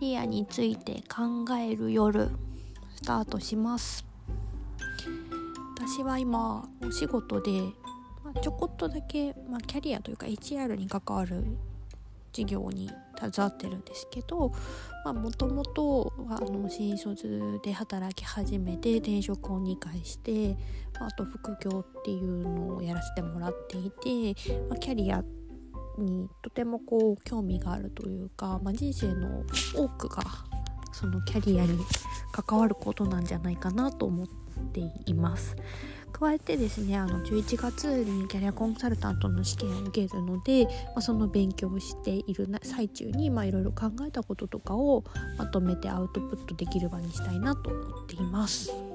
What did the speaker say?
リアについて考える夜スタートします。私は今お仕事で、ま、ちょこっとだけ、まあ、キャリアというか HR に関わる事業に携わってるんですけどもともと新卒で働き始めて転職を2回してあと副業っていうのをやらせてもらっていて、まあ、キャリアってにとてもこう興味があるというか、まあ、人生の多くがそのキャリアに関わることなんじゃないかなと思っています。加えてですねあの11月にキャリアコンサルタントの試験を受けるので、まあ、その勉強をしている最中にいろいろ考えたこととかをまとめてアウトプットできる場にしたいなと思っています。